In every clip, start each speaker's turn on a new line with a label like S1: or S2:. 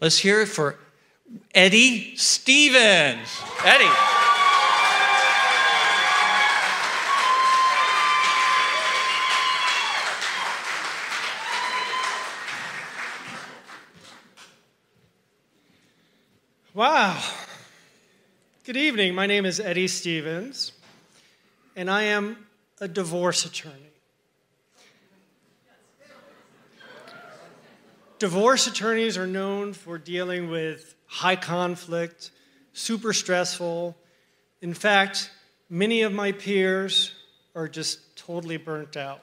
S1: Let's hear it for Eddie Stevens. Eddie.
S2: Wow. Good evening. My name is Eddie Stevens, and I am a divorce attorney. Divorce attorneys are known for dealing with high conflict, super stressful. In fact, many of my peers are just totally burnt out.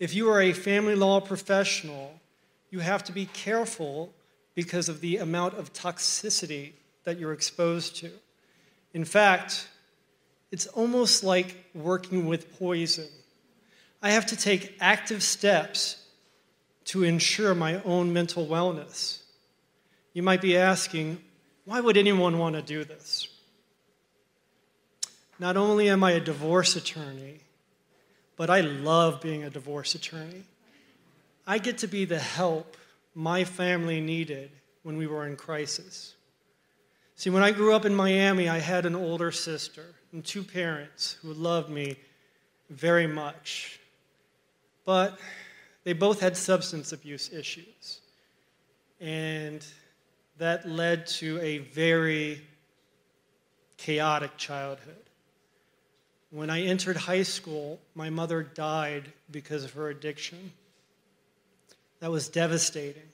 S2: If you are a family law professional, you have to be careful because of the amount of toxicity that you're exposed to. In fact, it's almost like working with poison. I have to take active steps to ensure my own mental wellness. You might be asking, why would anyone want to do this? Not only am I a divorce attorney, but I love being a divorce attorney. I get to be the help my family needed when we were in crisis. See, when I grew up in Miami, I had an older sister and two parents who loved me very much. But they both had substance abuse issues. And that led to a very chaotic childhood. When I entered high school, my mother died because of her addiction. That was devastating.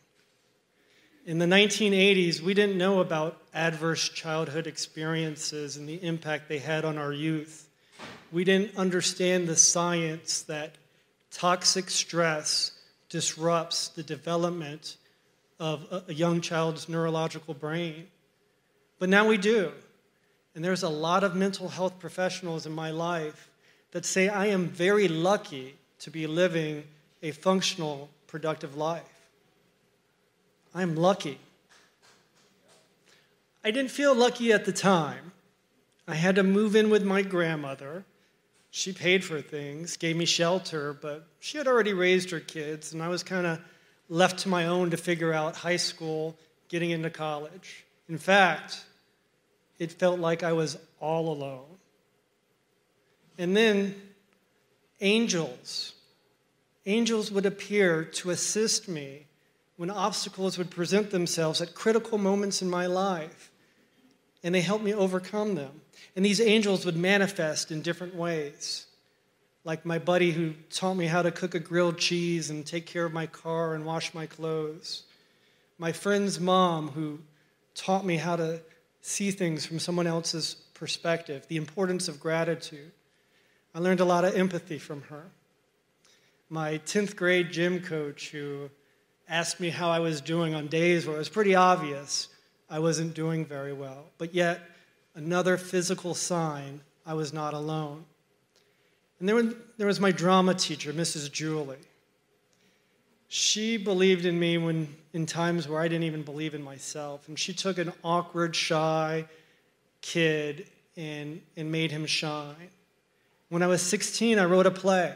S2: In the 1980s, we didn't know about adverse childhood experiences and the impact they had on our youth. We didn't understand the science that toxic stress disrupts the development of a young child's neurological brain. But now we do. And there's a lot of mental health professionals in my life that say I am very lucky to be living a functional, productive life. I'm lucky. I didn't feel lucky at the time. I had to move in with my grandmother. She paid for things, gave me shelter, but she had already raised her kids, and I was kind of left to my own to figure out high school, getting into college. In fact, it felt like I was all alone. And then angels, angels would appear to assist me when obstacles would present themselves at critical moments in my life, and they helped me overcome them. And these angels would manifest in different ways. Like my buddy who taught me how to cook a grilled cheese and take care of my car and wash my clothes. My friend's mom who taught me how to see things from someone else's perspective, the importance of gratitude. I learned a lot of empathy from her. My 10th grade gym coach who asked me how I was doing on days where it was pretty obvious I wasn't doing very well. But yet, another physical sign I was not alone. And then there was my drama teacher, Mrs. Julie. She believed in me when, in times where I didn't even believe in myself. And she took an awkward, shy kid and, and made him shine. When I was 16, I wrote a play.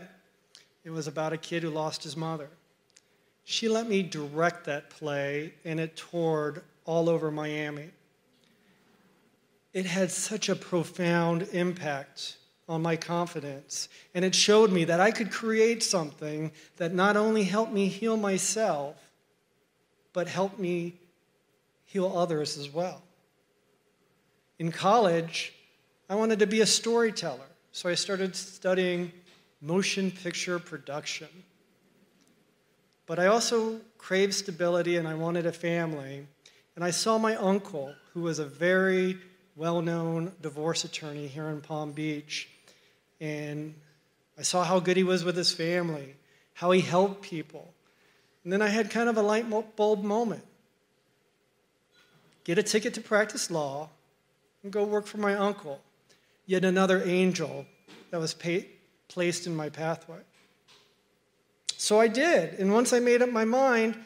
S2: It was about a kid who lost his mother. She let me direct that play, and it toured all over Miami. It had such a profound impact on my confidence, and it showed me that I could create something that not only helped me heal myself, but helped me heal others as well. In college, I wanted to be a storyteller, so I started studying motion picture production. But I also craved stability and I wanted a family. And I saw my uncle, who was a very well known divorce attorney here in Palm Beach. And I saw how good he was with his family, how he helped people. And then I had kind of a light bulb moment get a ticket to practice law and go work for my uncle. Yet another angel that was placed in my pathway. So I did. And once I made up my mind,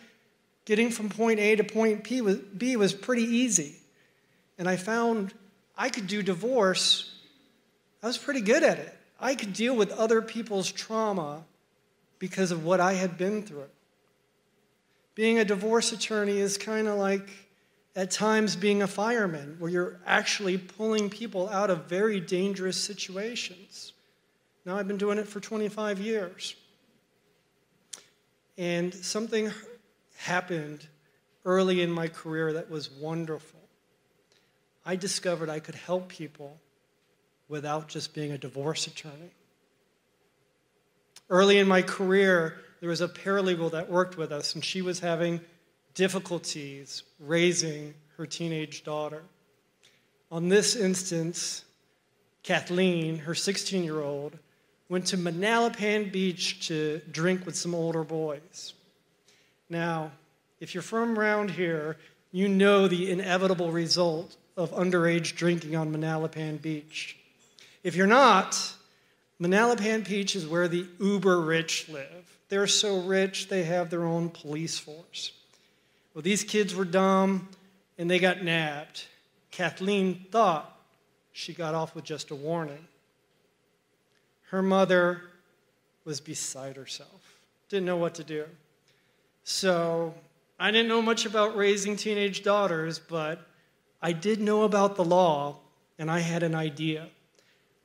S2: getting from point A to point B was pretty easy. And I found I could do divorce. I was pretty good at it. I could deal with other people's trauma because of what I had been through. Being a divorce attorney is kind of like at times being a fireman, where you're actually pulling people out of very dangerous situations. Now, I've been doing it for 25 years. And something happened early in my career that was wonderful. I discovered I could help people without just being a divorce attorney. Early in my career, there was a paralegal that worked with us, and she was having difficulties raising her teenage daughter. On this instance, Kathleen, her 16 year old, went to Manalapan Beach to drink with some older boys. Now, if you're from around here, you know the inevitable result of underage drinking on Manalapan Beach. If you're not, Manalapan Beach is where the uber rich live. They're so rich, they have their own police force. Well, these kids were dumb and they got nabbed. Kathleen thought she got off with just a warning. Her mother was beside herself, didn't know what to do. So I didn't know much about raising teenage daughters, but I did know about the law, and I had an idea.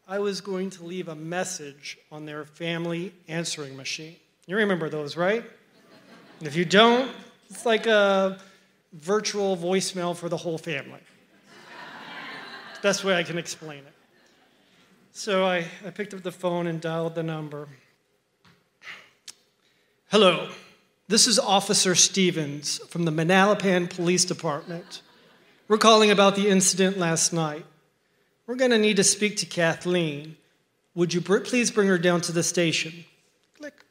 S2: I was going to leave a message on their family answering machine. You remember those, right? if you don't, it's like a virtual voicemail for the whole family. Best way I can explain it. So I, I picked up the phone and dialed the number. Hello, this is Officer Stevens from the Manalapan Police Department. We're calling about the incident last night. We're going to need to speak to Kathleen. Would you please bring her down to the station? Click.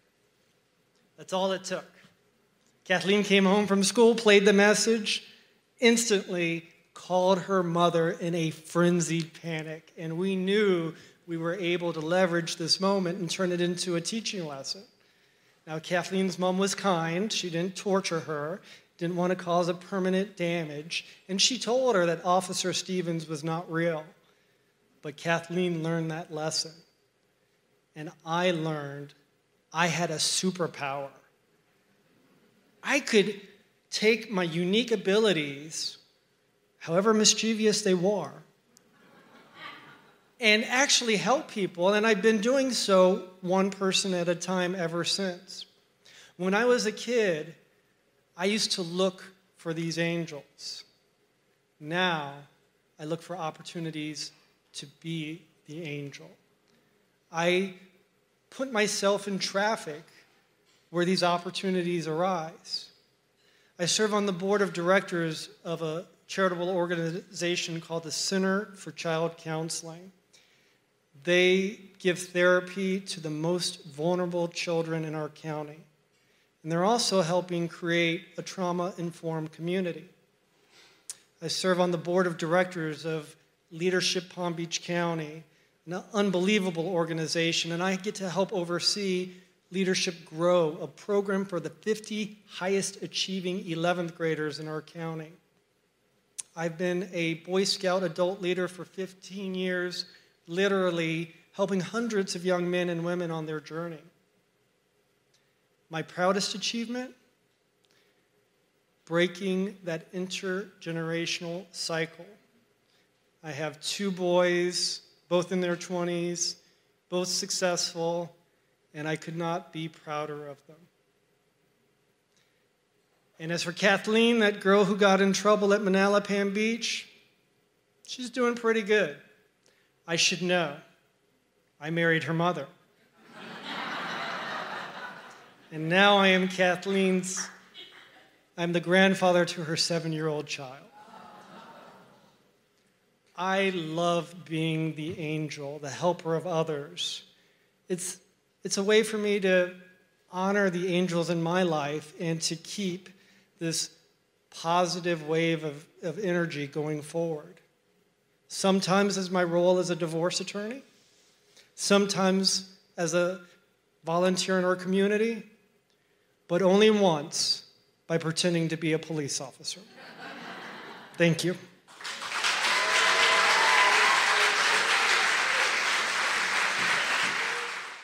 S2: That's all it took. Kathleen came home from school, played the message, instantly called her mother in a frenzied panic. And we knew we were able to leverage this moment and turn it into a teaching lesson. Now, Kathleen's mom was kind. She didn't torture her, didn't want to cause a permanent damage. And she told her that Officer Stevens was not real. But Kathleen learned that lesson. And I learned I had a superpower. I could take my unique abilities, however mischievous they were, and actually help people. And I've been doing so one person at a time ever since. When I was a kid, I used to look for these angels. Now, I look for opportunities to be the angel. I put myself in traffic where these opportunities arise. I serve on the board of directors of a charitable organization called the Center for Child Counseling. They give therapy to the most vulnerable children in our county. And they're also helping create a trauma informed community. I serve on the board of directors of Leadership Palm Beach County, an unbelievable organization, and I get to help oversee Leadership Grow, a program for the 50 highest achieving 11th graders in our county. I've been a Boy Scout adult leader for 15 years, literally helping hundreds of young men and women on their journey. My proudest achievement? Breaking that intergenerational cycle. I have two boys, both in their 20s, both successful, and I could not be prouder of them. And as for Kathleen, that girl who got in trouble at Manalapan Beach, she's doing pretty good. I should know. I married her mother. and now I am Kathleen's, I'm the grandfather to her seven year old child. I love being the angel, the helper of others. It's it's a way for me to honor the angels in my life and to keep this positive wave of, of energy going forward. Sometimes as my role as a divorce attorney, sometimes as a volunteer in our community, but only once by pretending to be a police officer. Thank you.